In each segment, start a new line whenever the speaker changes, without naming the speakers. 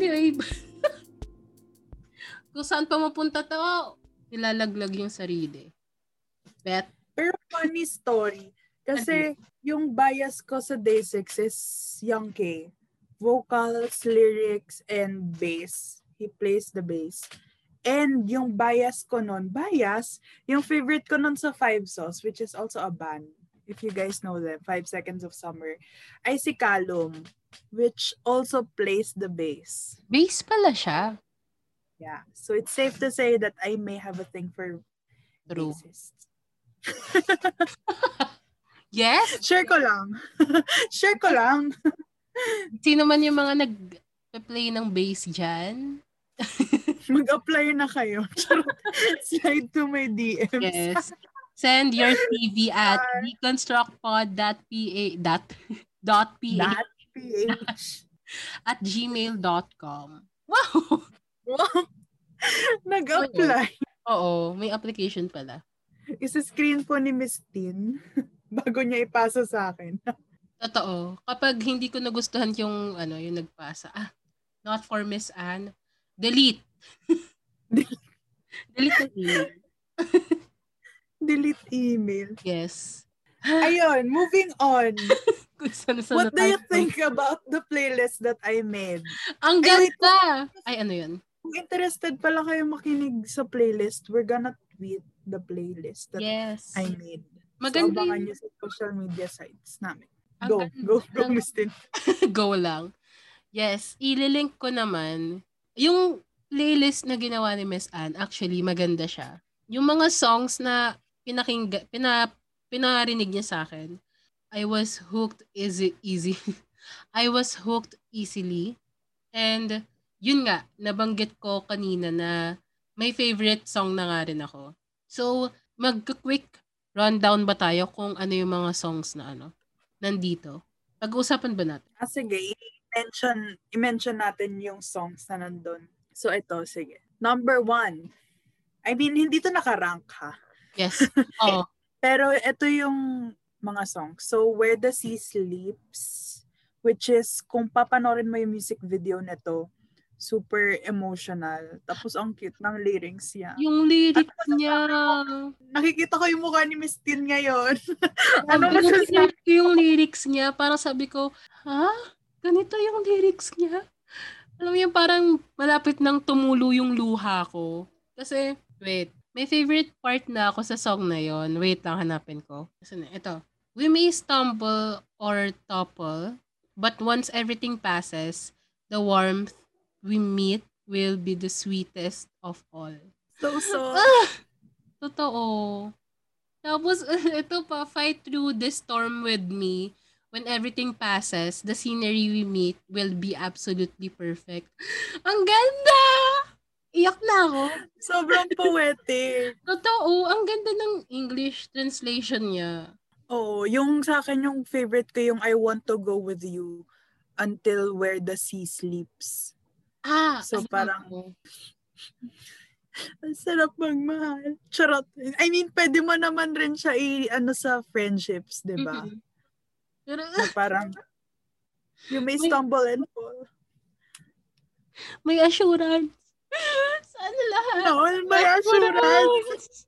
Anyway, kung saan pa mapunta to, nilalaglag yung sarili. Bet.
Pero funny story. Kasi yung bias ko sa Day 6 is Young K. Vocals, lyrics, and bass. He plays the bass. And yung bias ko nun, bias, yung favorite ko nun sa Five Sauce, which is also a band, if you guys know them, Five Seconds of Summer, ay si Callum, which also plays the bass.
Bass pala siya.
Yeah. So it's safe to say that I may have a thing for
True.
bassists.
Yes?
Share ko lang. Share ko lang.
Sino man yung mga nag-play ng bass dyan?
Mag-apply na kayo. Slide to my DMs.
Yes. Send your CV at deconstructpod.pa dot, dot ph
That PH.
at gmail.com. Wow!
Nag-apply.
Oo, may application pala.
Isa-screen po ni Miss Tin bago niya ipasa sa akin.
Totoo. Kapag hindi ko nagustuhan yung ano, yung nagpasa. Ah, not for Miss Anne. Delete. Delete the email.
Delete email.
Yes.
Ayun, moving on. What do you think about the playlist that I made?
Ang ganda! Ay, ano yun?
Kung interested pala kayo makinig sa playlist, we're gonna tweet the playlist that
Yes.
I made.
Maganda
so, abangan nyo sa social media sites namin.
Ang
Go, go, go,
ng-
Miss Tin.
Go lang. Yes, ililink ko naman. Yung playlist na ginawa ni Miss Anne, actually, maganda siya. Yung mga songs na pinakingga, pina, pinarinig niya sa akin, I was hooked easy, easy. I was hooked easily. And yun nga, nabanggit ko kanina na may favorite song na nga rin ako. So, mag-quick rundown ba tayo kung ano yung mga songs na ano, nandito? Pag-uusapan ba natin?
Ah, sige, i-mention, i-mention natin yung songs na nandun. So, ito, sige. Number one. I mean, hindi to nakarank ha.
Yes. Oo.
Pero ito yung mga songs. So, Where the Sea Sleeps, which is, kung papanorin mo yung music video nito, super emotional. Tapos, ang cute ng lyrics niya.
Yung lyrics niya.
Nakikita ko yung mukha ni Miss Tin ngayon.
Ano
masasabi?
ko yung lyrics niya? Parang sabi ko, ha? Ganito yung lyrics niya? Alam mo yung parang malapit nang tumulo yung luha ko. Kasi, wait. May favorite part na ako sa song na yon. Wait lang, hanapin ko. Kasi na, ito. We may stumble or topple, but once everything passes, the warmth we meet will be the sweetest of all.
So, so,
Ah! Totoo. Tapos, ito pa, fight through the storm with me. When everything passes, the scenery we meet will be absolutely perfect. Ang ganda! Iyak na ako.
sobrang poetic.
Totoo, ang ganda ng English translation niya.
Oo, yung sa akin yung favorite ko yung I want to go with you until where the sea sleeps.
Ah,
So, parang-
ako.
Ang sarap magmahal. Charot. I mean, pwede mo naman rin siya i, ano sa friendships, di ba?
Mhm. Pero,
Na parang, you may
May-
stumble and fall.
may assurance.
No, may assurance.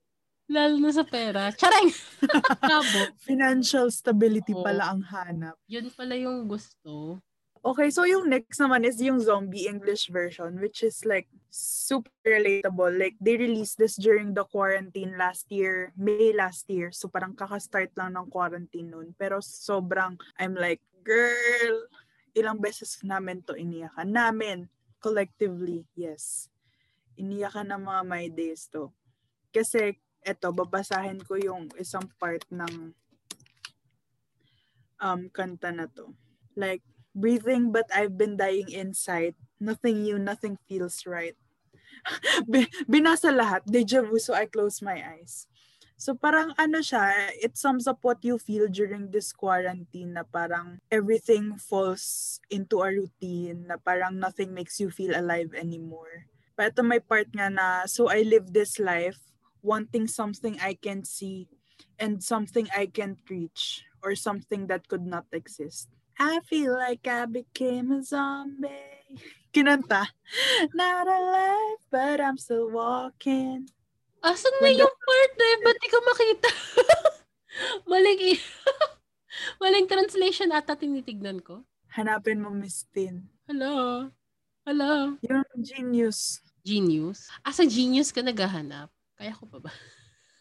Lalo na sa pera. Charang! Kabo.
Financial stability
Oo.
pala ang hanap.
Yun pala yung gusto.
Okay, so yung next naman is yung zombie English version, which is like super relatable. Like, they released this during the quarantine last year, May last year. So, parang kakastart lang ng quarantine nun. Pero sobrang, I'm like, girl, ilang beses namin to iniyakan. Namin, collectively, yes. Iniyakan ng mga my days to. Kasi, eto, babasahin ko yung isang part ng um, kanta na to. Like, breathing but I've been dying inside. Nothing new, nothing feels right. Bi- Binasa lahat, deja vu, so I close my eyes. So parang ano siya, it sums up what you feel during this quarantine na parang everything falls into a routine na parang nothing makes you feel alive anymore. Pero ito may part nga na, so I live this life wanting something I can see and something I can't reach or something that could not exist. I feel like I became a zombie. kinanta. Not alive, but I'm still walking.
Asan na yung part na yun? Ba't di ko makita? Maling, Maling translation ata tinitignan ko.
Hanapin mo, Miss Tin.
Hello? Hello?
Yung genius.
Genius? Ah, sa genius ka naghahanap? Kaya ko pa ba?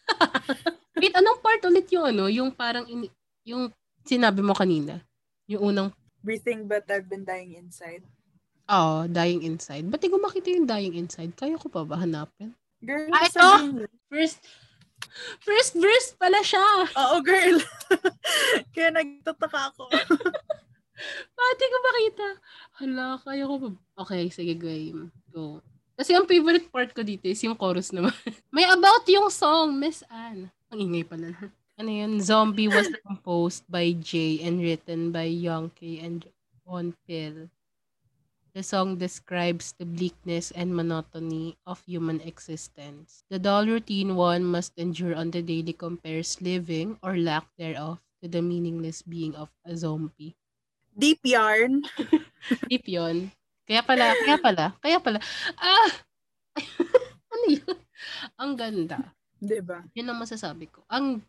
Wait, anong part ulit yung ano? Yung parang, in, yung sinabi mo kanina? Yung unang,
Breathing but I've been dying inside.
oh, dying inside. Ba't di ko makita yung dying inside? Kaya ko pa ba hanapin?
Girl,
Ah, ito? First, first verse pala siya.
Oo, girl. Kaya nagtataka ako.
Bakit di ko makita? Hala, kaya ko. Okay, sige, game. Go. Kasi ang favorite part ko dito is yung chorus naman. May about yung song, Miss Anne. Ang ingay pala. Ano yun? Zombie was composed by Jay and written by Young K and On Pill. The song describes the bleakness and monotony of human existence. The dull routine one must endure on the daily compares living or lack thereof to the meaningless being of a zombie.
Deep yarn.
Deep yun. Kaya pala, kaya pala, kaya pala. Ah! ano yun? Ang ganda.
Diba?
Yun ang masasabi ko. Ang,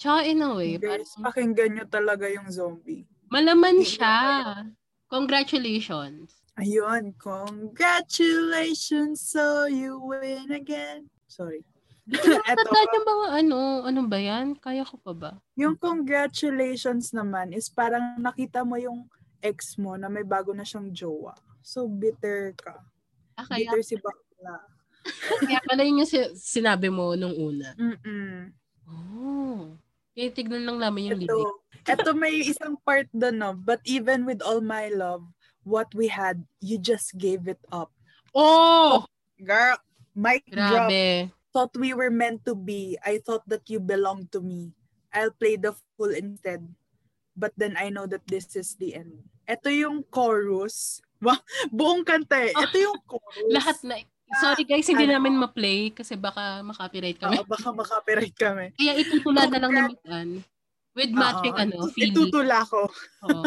tsaka in a way,
Guys,
parang
pakinggan nyo talaga yung zombie.
malaman siya. Congratulations.
Ayun, congratulations, so you win again. Sorry.
Tandaan yung mga ano, ano ba yan? Kaya ko pa ba?
yung congratulations naman is parang nakita mo yung ex mo na may bago na siyang jowa. So, bitter ka.
Ah, kaya,
Bitter si bakla.
kaya pala yun yung si- sinabi mo nung una.
Mm-mm.
Oh. Kaya tignan lang namin yung
Ito, ito may isang part doon, no? But even with all my love, what we had, you just gave it up.
Oh!
Girl, mic drop. Thought we were meant to be. I thought that you belonged to me. I'll play the fool instead. But then I know that this is the end. Ito yung chorus. Buong kanta eh. Ito yung chorus.
Lahat na. Sorry guys, hindi
ano?
namin ma-play kasi baka makapiright kami.
Oo, baka makapiright kami.
Kaya itutula na lang Ann. With matching ano, feeling.
Itutula ko.
Oo.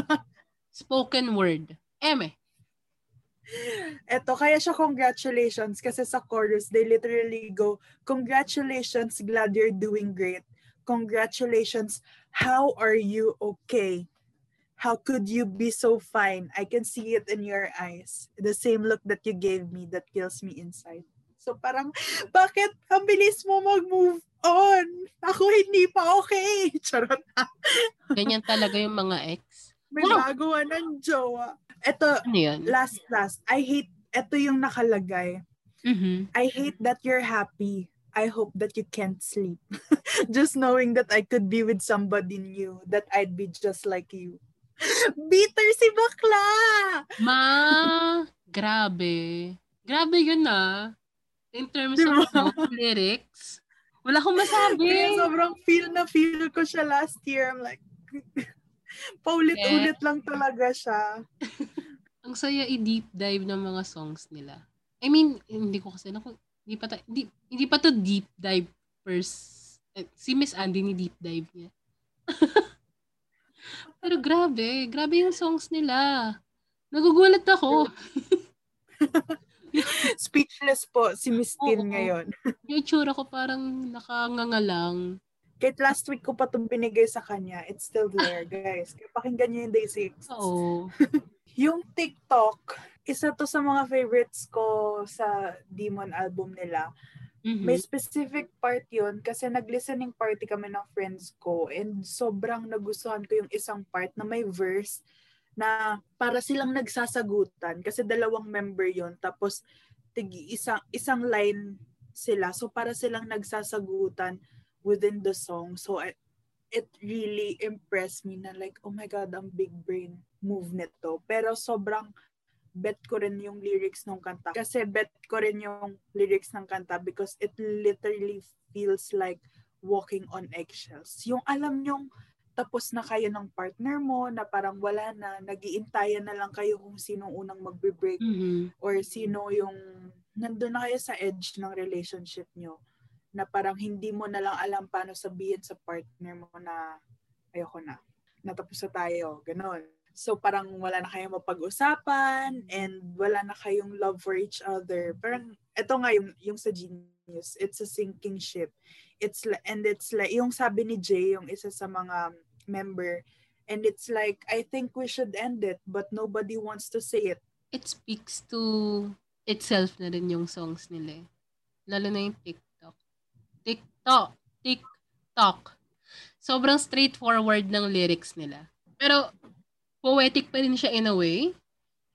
Spoken word. Eme.
Eto, kaya siya congratulations kasi sa chorus, they literally go, congratulations, glad you're doing great. Congratulations, how are you okay? How could you be so fine? I can see it in your eyes. The same look that you gave me that kills me inside. So parang, bakit ang bilis mo mag-move on? Ako hindi pa okay. Charot.
Ganyan talaga yung mga ex.
May
Wow.
bago ng jowa. Eto,
Ano yun?
last, last. I hate, eto yung nakalagay.
Mhm.
I hate that you're happy. I hope that you can't sleep. just knowing that I could be with somebody new, that I'd be just like you. Bitter si bakla!
Ma, grabe. Grabe yun ah. In terms
Diba?
of lyrics. Wala akong masabi.
Kaya sobrang feel na feel ko siya last year. I'm like, paulit-ulit lang talaga siya.
Ang saya i-deep dive ng mga songs nila. I mean, hindi ko kasi, naku, hindi pa, ta- hindi, hindi pa to deep dive first. Eh, si Miss Andy ni deep dive niya. Pero grabe, grabe yung songs nila. Nagugulat ako.
Speechless po si Miss Tin ngayon.
Yung itsura ko parang nakangangalang.
Kahit last week ko pa itong binigay sa kanya, it's still there, guys. Kaya pakinggan niyo yung Day 6.
Oo.
Yung TikTok, isa to sa mga favorites ko sa Demon album nila.
Mhm.
May specific part yun kasi nag-listening party kami ng friends ko and sobrang nagustuhan ko yung isang part na may verse na para silang nagsasagutan kasi dalawang member yon tapos tigi isang isang line sila so para silang nagsasagutan within the song so I, it really impressed me na like oh my god ang big brain move nito pero sobrang bet ko rin yung lyrics ng kanta. Kasi bet ko rin yung lyrics ng kanta because it literally feels like walking on eggshells. Yung alam nyong tapos na kayo ng partner mo na parang wala na, nagiintayan na lang kayo kung sinong unang magbe-break
Mhm.
or sino yung nandun na kayo sa edge ng relationship nyo na parang hindi mo na lang alam paano sabihin sa partner mo na ayoko na, natapos na tayo, ganon. So parang wala na kayong mapag-usapan and wala na kayong love for each other. Parang ito nga yung, yung sa Genius, it's a sinking ship. It's and it's like yung sabi ni Jay, yung isa sa mga member, and it's like I think we should end it but nobody wants to say it.
It speaks to itself na rin yung songs nila. Eh. Lalo na yung TikTok. TikTok. TikTok. Sobrang straightforward ng lyrics nila. Pero poetic pa rin siya in a way.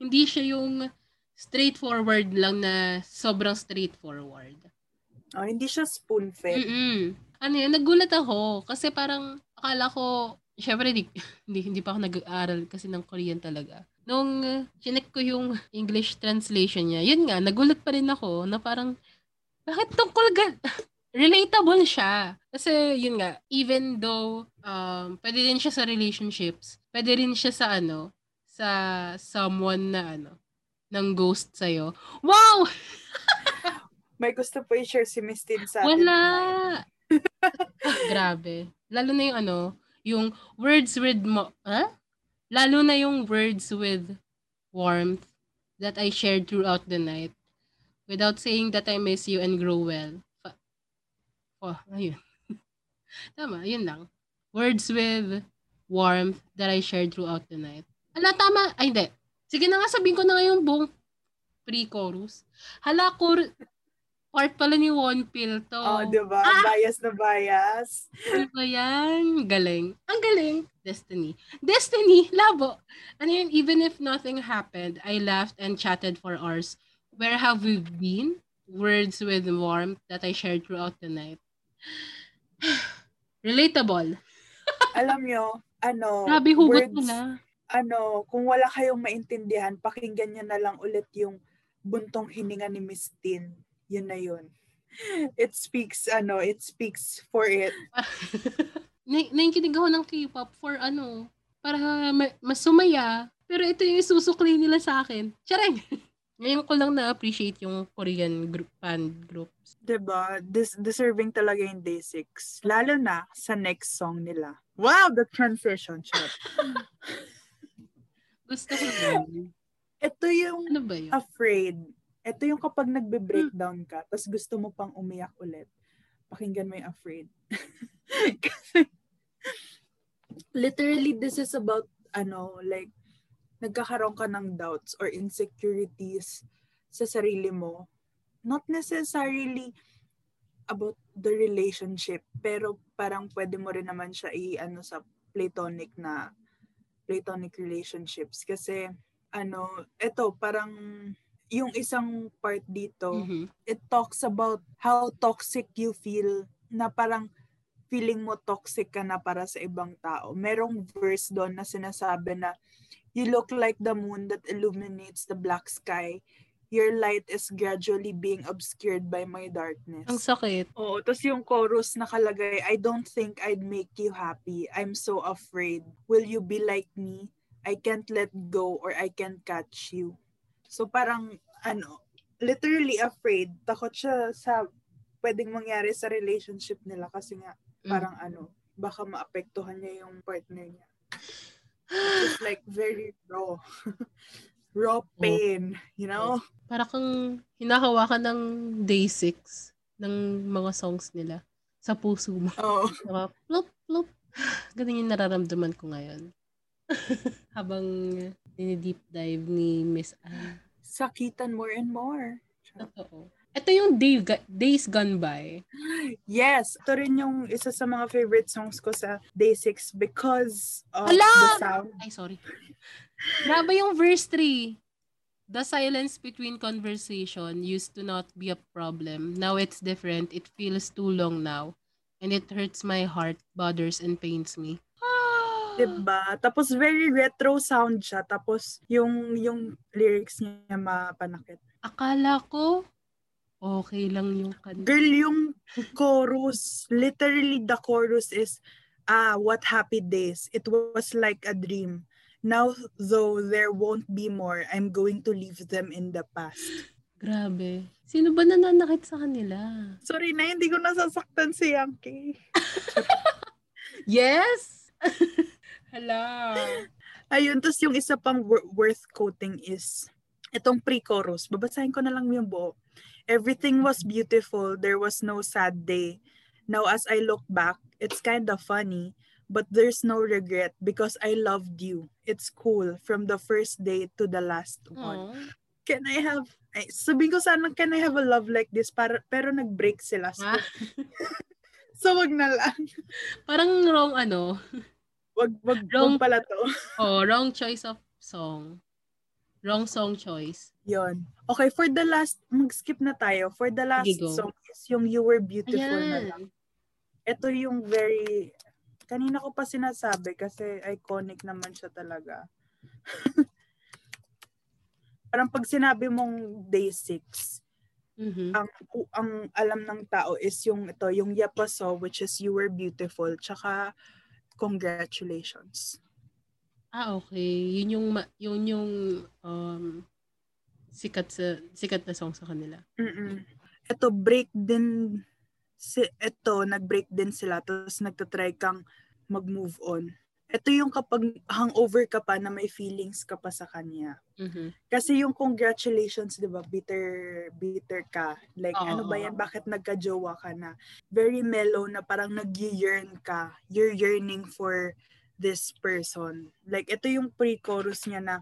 Hindi siya yung straightforward lang na sobrang straightforward.
Oh, hindi siya spoon-fed.
Mm-mm. Ano yun, nagulat ako. Kasi parang, akala ko, syempre, hindi, hindi, hindi pa ako nag-aaral kasi ng Korean talaga. Nung chinek ko yung English translation niya, yun nga, nagulat pa rin ako na parang, bakit tungkol gan? Relatable siya. Kasi, yun nga, even though, um, pwede din siya sa relationships, pwede rin siya sa ano, sa someone na ano, ng ghost sa'yo. Wow!
May gusto po i-share si Miss Tin sa atin.
Wala! Grabe. Lalo na yung ano, yung words with mo, huh? Lalo na yung words with warmth that I shared throughout the night without saying that I miss you and grow well. Oh, ayun. tama, yun lang. Words with warmth that I shared throughout the night. Ala, tama. Ay, hindi. Sige na nga, sabihin ko na nga yung buong pre-chorus. Hala, cor- part pala ni One Pill to.
Oh, di ba? Ah! Bias na bias.
Ano ba yan? Galing. Ang galing. Destiny. Destiny, labo. Ano yun, even if nothing happened, I laughed and chatted for hours. Where have we been? Words with warmth that I shared throughout the night. Relatable.
Alam nyo, ano,
Grabe, hugot words, nila
ano, kung wala kayong maintindihan, pakinggan niyo na lang ulit yung buntong hininga ni Miss Tin. Yun na yun. It speaks, ano, it speaks for it.
na- naiinkinig ako ng K-pop for ano, para ma- masumaya. Pero ito yung isusukli nila sa akin. Chareng! Ngayon ko lang na-appreciate yung Korean group, fan groups.
Diba? Des- deserving talaga yung Day 6. Lalo na sa next song nila. Wow, the transition. Chat.
Gusto ko yun.
Ito yung
ano ba yun?
afraid. Ito yung kapag nagbe-breakdown ka, tapos gusto mo pang umiyak ulit. Pakinggan mo yung afraid. Kasi, literally, this is about, ano, like, nagkakaroon ka ng doubts or insecurities sa sarili mo. Not necessarily about the relationship, pero parang pwede mo rin naman siya i-ano sa platonic na platonic relationships kasi ano, ito parang yung isang part dito, mm-hmm. it talks about how toxic you feel na parang feeling mo toxic ka na para sa ibang tao. Merong verse doon na sinasabi na you look like the moon that illuminates the black sky your light is gradually being obscured by my darkness.
Ang sakit.
Oo, tapos yung chorus nakalagay, I don't think I'd make you happy. I'm so afraid. Will you be like me? I can't let go or I can't catch you. So parang, ano, literally afraid. Takot siya sa pwedeng mangyari sa relationship nila kasi nga, mm. parang mm. ano, baka maapektuhan niya yung partner niya. It's like very raw. raw oh. pain, you know?
Para kang hinahawakan ng day 6 ng mga songs nila sa puso mo.
Oo. Oh.
Diba? Plop, plop. Ganun yung nararamdaman ko ngayon. Habang dini-deep dive ni Miss Anne.
Sakitan more and more.
Totoo. Ito yung day, Days Gone By.
Yes. Ito rin yung isa sa mga favorite songs ko sa Day 6 because of
Hala!
the sound.
Ay, sorry. Grabe yung verse 3. The silence between conversation used to not be a problem. Now it's different. It feels too long now. And it hurts my heart, bothers and pains me.
Diba? Tapos very retro sound siya. Tapos yung yung lyrics niya mapanakit.
Akala ko okay lang yung kanta.
Girl, yung chorus, literally the chorus is, ah, what happy days. It was like a dream. Now, though there won't be more, I'm going to leave them in the past.
Grabe. Sino ba nananakit sa kanila?
Sorry na, hindi ko nasasaktan si Yankee.
yes! Hala.
Ayun, tapos yung isa pang wor- worth quoting is itong pre-chorus. Babasahin ko na lang yung buo. Everything was beautiful. There was no sad day. Now as I look back, it's kind of funny, but there's no regret because I loved you. It's cool from the first day to the last one.
Aww.
Can I have ay, sabihin ko sana, can I have a love like this? Para, pero nag-break sila. So,
Ah,
so wag na lang.
parang wrong ano.
Wag, wag,
Wrong-
wag pala to.
Oh, wrong choice of song. Wrong song choice.
Yon. Okay, for the last, mag-skip na tayo. For the last
Sige,
song is yung You Were Beautiful na lang.
Ayan.
Ito yung very, kanina ko pa sinasabi kasi iconic naman siya talaga. Parang pag sinabi mong day 6,
Mhm.
ang ang alam ng tao is yung ito, yung Yapaso, which is You Were Beautiful, tsaka Congratulations.
Ah, okay. Yun yung, ma- yun yung um, sikat sa sikat na song sa kanila.
Mm-mm. Ito, break din, si, ito, nag-break din sila, tapos nagtatry kang mag-move on. Ito yung kapag hangover ka pa na may feelings ka pa sa kanya.
Mhm.
Kasi yung congratulations, di ba, bitter, bitter ka. Like,
Oo,
ano ba yan? Bakit nagka-jowa ka na? Very mellow na parang nag-yearn ka. You're yearning for this person. Like, ito yung pre-chorus niya na,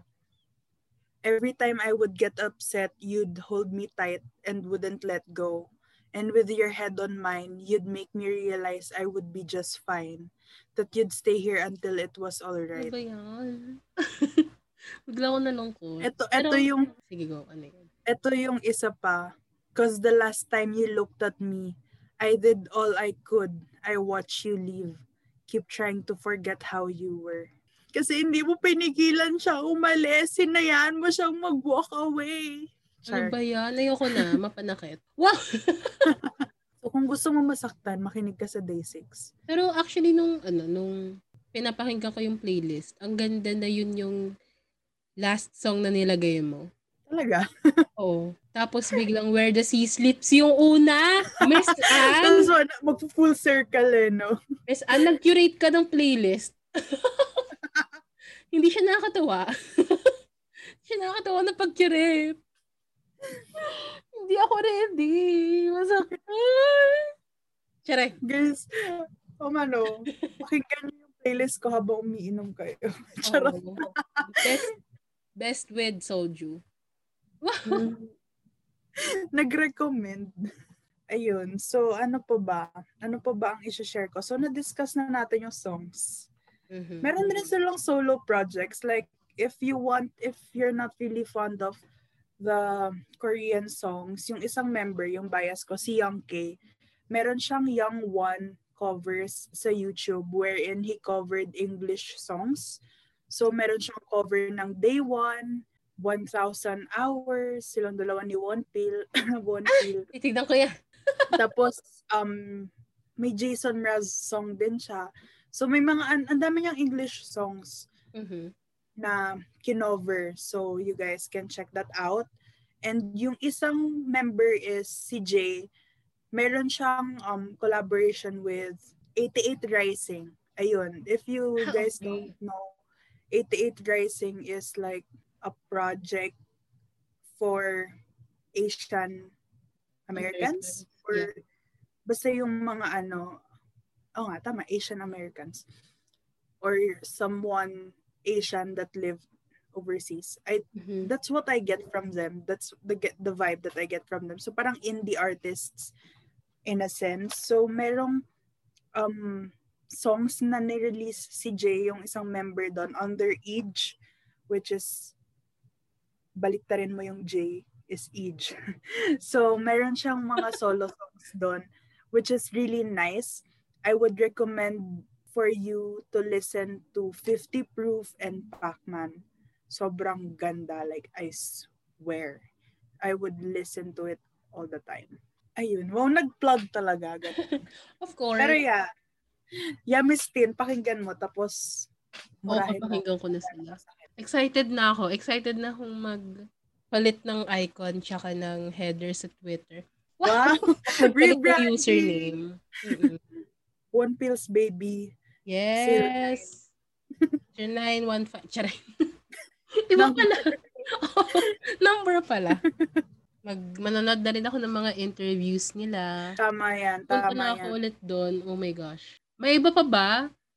Every time I would get upset, you'd hold me tight and wouldn't let go. And with your head on mine, you'd make me realize I would be just fine. That you'd stay here until it was all
Ano
right.
ba yan? Bigla ko nalungkot.
Ito,
Pero-
ito yung
Sige, go. Ano yun?
ito yung isa pa. Cause the last time you looked at me, I did all I could. I watched you leave. Keep trying to forget how you were. Kasi hindi mo pinigilan siya umalis. Sinayaan mo siyang mag-walk away.
Ano
Char.
ba yan? Ayoko na. Mapanakit. Wow!
So kung gusto mo masaktan, makinig ka sa Day 6.
Pero actually, nung, ano, nung pinapakinggan ko yung playlist, ang ganda na yun yung last song na nilagay mo.
Talaga.
Oo. Tapos biglang Where the Sea Sleeps yung una. Miss Anne,
Tapos mag-full circle eh, no?
Miss Anne, nag-curate ka ng playlist. Hindi siya nakakatawa. Hindi siya nakakatawa na pag-curate. Hindi ako ready. Masakit. Tsare.
Guys, o ano, pakinggan niyo yung playlist ko habang umiinom kayo. Charot.
Oo. Best, best with soju.
Nag-recommend. Ayun. So, ano pa ba? Ano pa ba ang isi-share ko? So, na-discuss na natin yung songs.
Mhm.
Meron din silang solo projects. Like, if you want, if you're not really fond of the Korean songs, yung isang member, yung bias ko, si Young K, meron siyang Young One covers sa YouTube wherein he covered English songs. So, meron siyang cover ng Day One, 1,000 Hours, silang dalawa ni One Pill, One Pill.
Titignan ko yan.
Tapos, um, may Jason Mraz song din siya. So, may mga, an, ang dami niyang English songs
Mhm.
na kinover. So, you guys can check that out. And yung isang member is si Jay. Meron siyang um, collaboration with 88 Rising. Ayun. If you
Ah,
guys
okay.
don't know, 88 Rising is like a project for Asian Americans.
Americans,
Or basta yung mga ano, oh nga, tama, Asian Americans. Or someone Asian that live overseas. I
Mhm.
that's what I get from them. That's the get the vibe that I get from them. So parang indie artists in a sense. So merong um songs na ni-release si Jay, yung isang member doon, Under Age, which is baliktarin mo yung J is Age. so meron siyang mga solo songs doon, which is really nice. I would recommend for you to listen to 50 Proof and Pac-Man sobrang ganda. Like, I swear. I would listen to it all the time. Ayun. Wow, nag-plug talaga. Ganun.
Of course.
Pero yeah. Yeah, Miss Tin, pakinggan mo. Tapos, murahin mo.
papakinggan ko na sila. Excited na ako. Excited na akong magpalit ng icon tsaka ng header sa Twitter.
Wow!
Ng
Rebranding!
username. Mm-mm.
One Pills Baby.
Yes. 0915. Charay. Iba pala. number pala. Mag, manonood na rin ako ng mga interviews nila.
Tama yan,
Punta
tama
na
yan.
ako ulit doon. Oh my gosh. May iba pa ba?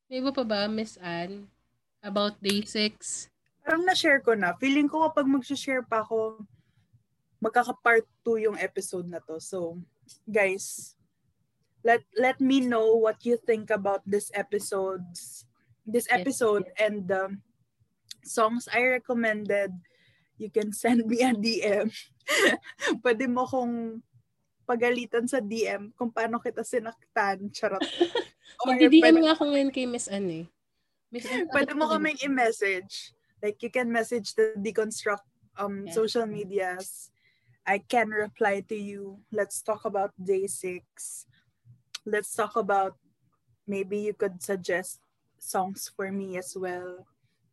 May iba pa ba, Miss Anne? About day 6?
Parang na-share ko na. Feeling ko kapag mag-share pa ako, magkaka-part 2 yung episode na to. So, guys, let let me know what you think about this episodes this
Yes,
episode and the songs I recommended. You can send me a DM. Pwede mo kong pagalitan sa DM kung paano kita sinaktan. Charot. Pwede,
nga ako ngayon kay Miss Anne eh. Miss Anne,
pwede mo
ano
kaming i-message. Like, you can message the deconstruct um
Yeah.
social medias. I can reply to you. Let's talk about day six. Let's talk about maybe you could suggest songs for me as well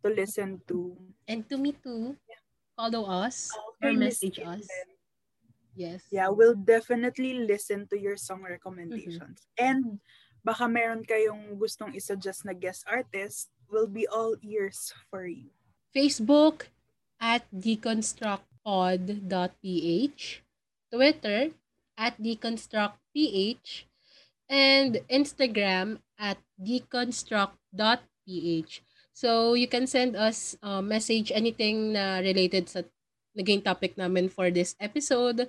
to listen to.
And to me too. Follow us or message us. Yes.
Yeah, we'll definitely listen to your song recommendations.
Mm-hmm.
And baka meron kayong gustong isuggest na guest artist, we'll be all ears for you.
Facebook at deconstructpod.ph, Twitter at deconstructph, and Instagram at deconstruct.ph. So you can send us a message anything na related sa naging topic namin for this episode.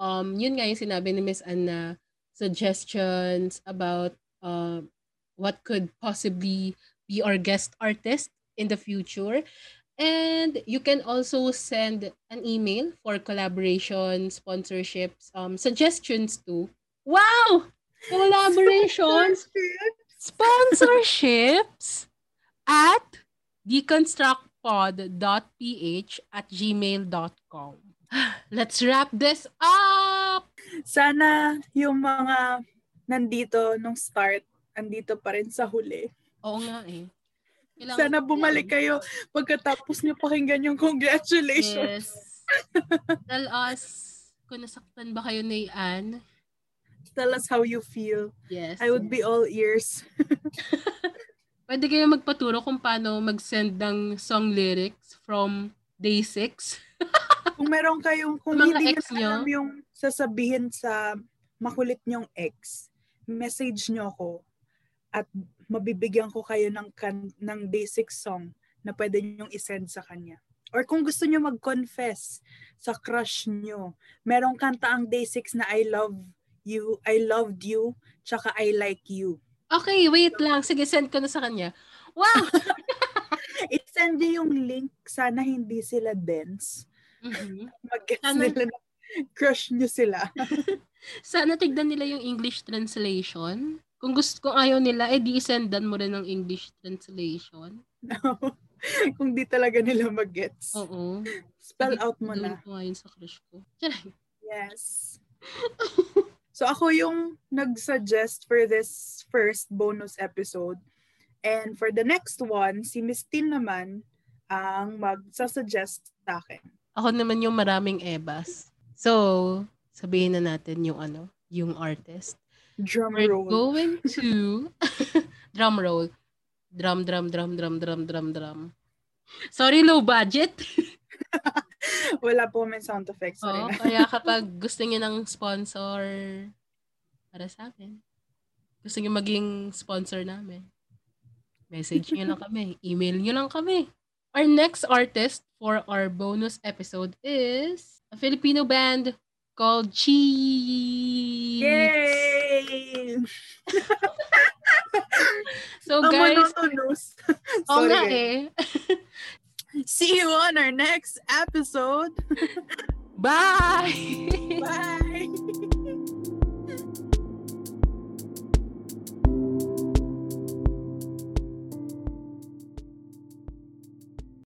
Um, yun nga yung sinabi ni Miss Anna, suggestions about uh, what could possibly be our guest artist in the future. And you can also send an email for collaboration, sponsorships, um, suggestions too. Wow! Collaborations, sponsorships at deconstructpod.ph at gmail.com. Let's wrap this up!
Sana yung mga nandito nung start, andito pa rin sa huli.
Oo nga eh. Kailangan-
Sana bumalik kayo pagkatapos niyo pakinggan yung congratulations.
Yes. Tell us kung nasaktan ba kayo ni Anne.
Tell us how you feel.
Yes.
I would be all ears.
Pwede kayo magpaturo kung paano mag-send ng song lyrics from day 6.
Kung meron kayong, kung
Mga
hindi
nyo?
alam yung sasabihin sa makulit nyong ex, message nyo ako at mabibigyan ko kayo ng, kan, ng 6 song na pwede nyong isend sa kanya. Or kung gusto nyo mag-confess sa crush nyo, merong kanta ang day 6 na I love you, I loved you, tsaka I like you.
Okay, wait lang. Sige, send ko na sa kanya. Wow!
I-send nyo yung link. Sana hindi sila dense.
Mhm.
Mag-guess
Sana-
nila na crush nyo sila.
Sana tignan nila yung English translation. Kung gusto kung ayaw nila, eh di sendan mo rin ng English translation.
Kung di talaga nila mag-gets.
Oo.
Spell out mo na.
ko ngayon sa crush ko.
Yes. so ako yung nag-suggest for this first bonus episode. And for the next one, si Miss Tin naman ang mag-suggest sa akin.
Ako naman yung maraming ebas. So, sabihin na natin yung ano, yung artist.
Drum
We're
roll.
going to drum roll. Drum, drum, drum, drum, drum, drum, drum. Sorry, low budget.
Wala po may sound effects.
Oo, kaya kapag gusto niyo ng sponsor para sa amin, gusto niyo maging sponsor namin, message niyo lang kami, email niyo lang kami. Our next artist for our bonus episode is a Filipino band called Cheese.
Yay!
So
Ang
guys,
monotonous.
oo nga eh.
See you on our next episode.
Bye!
Bye!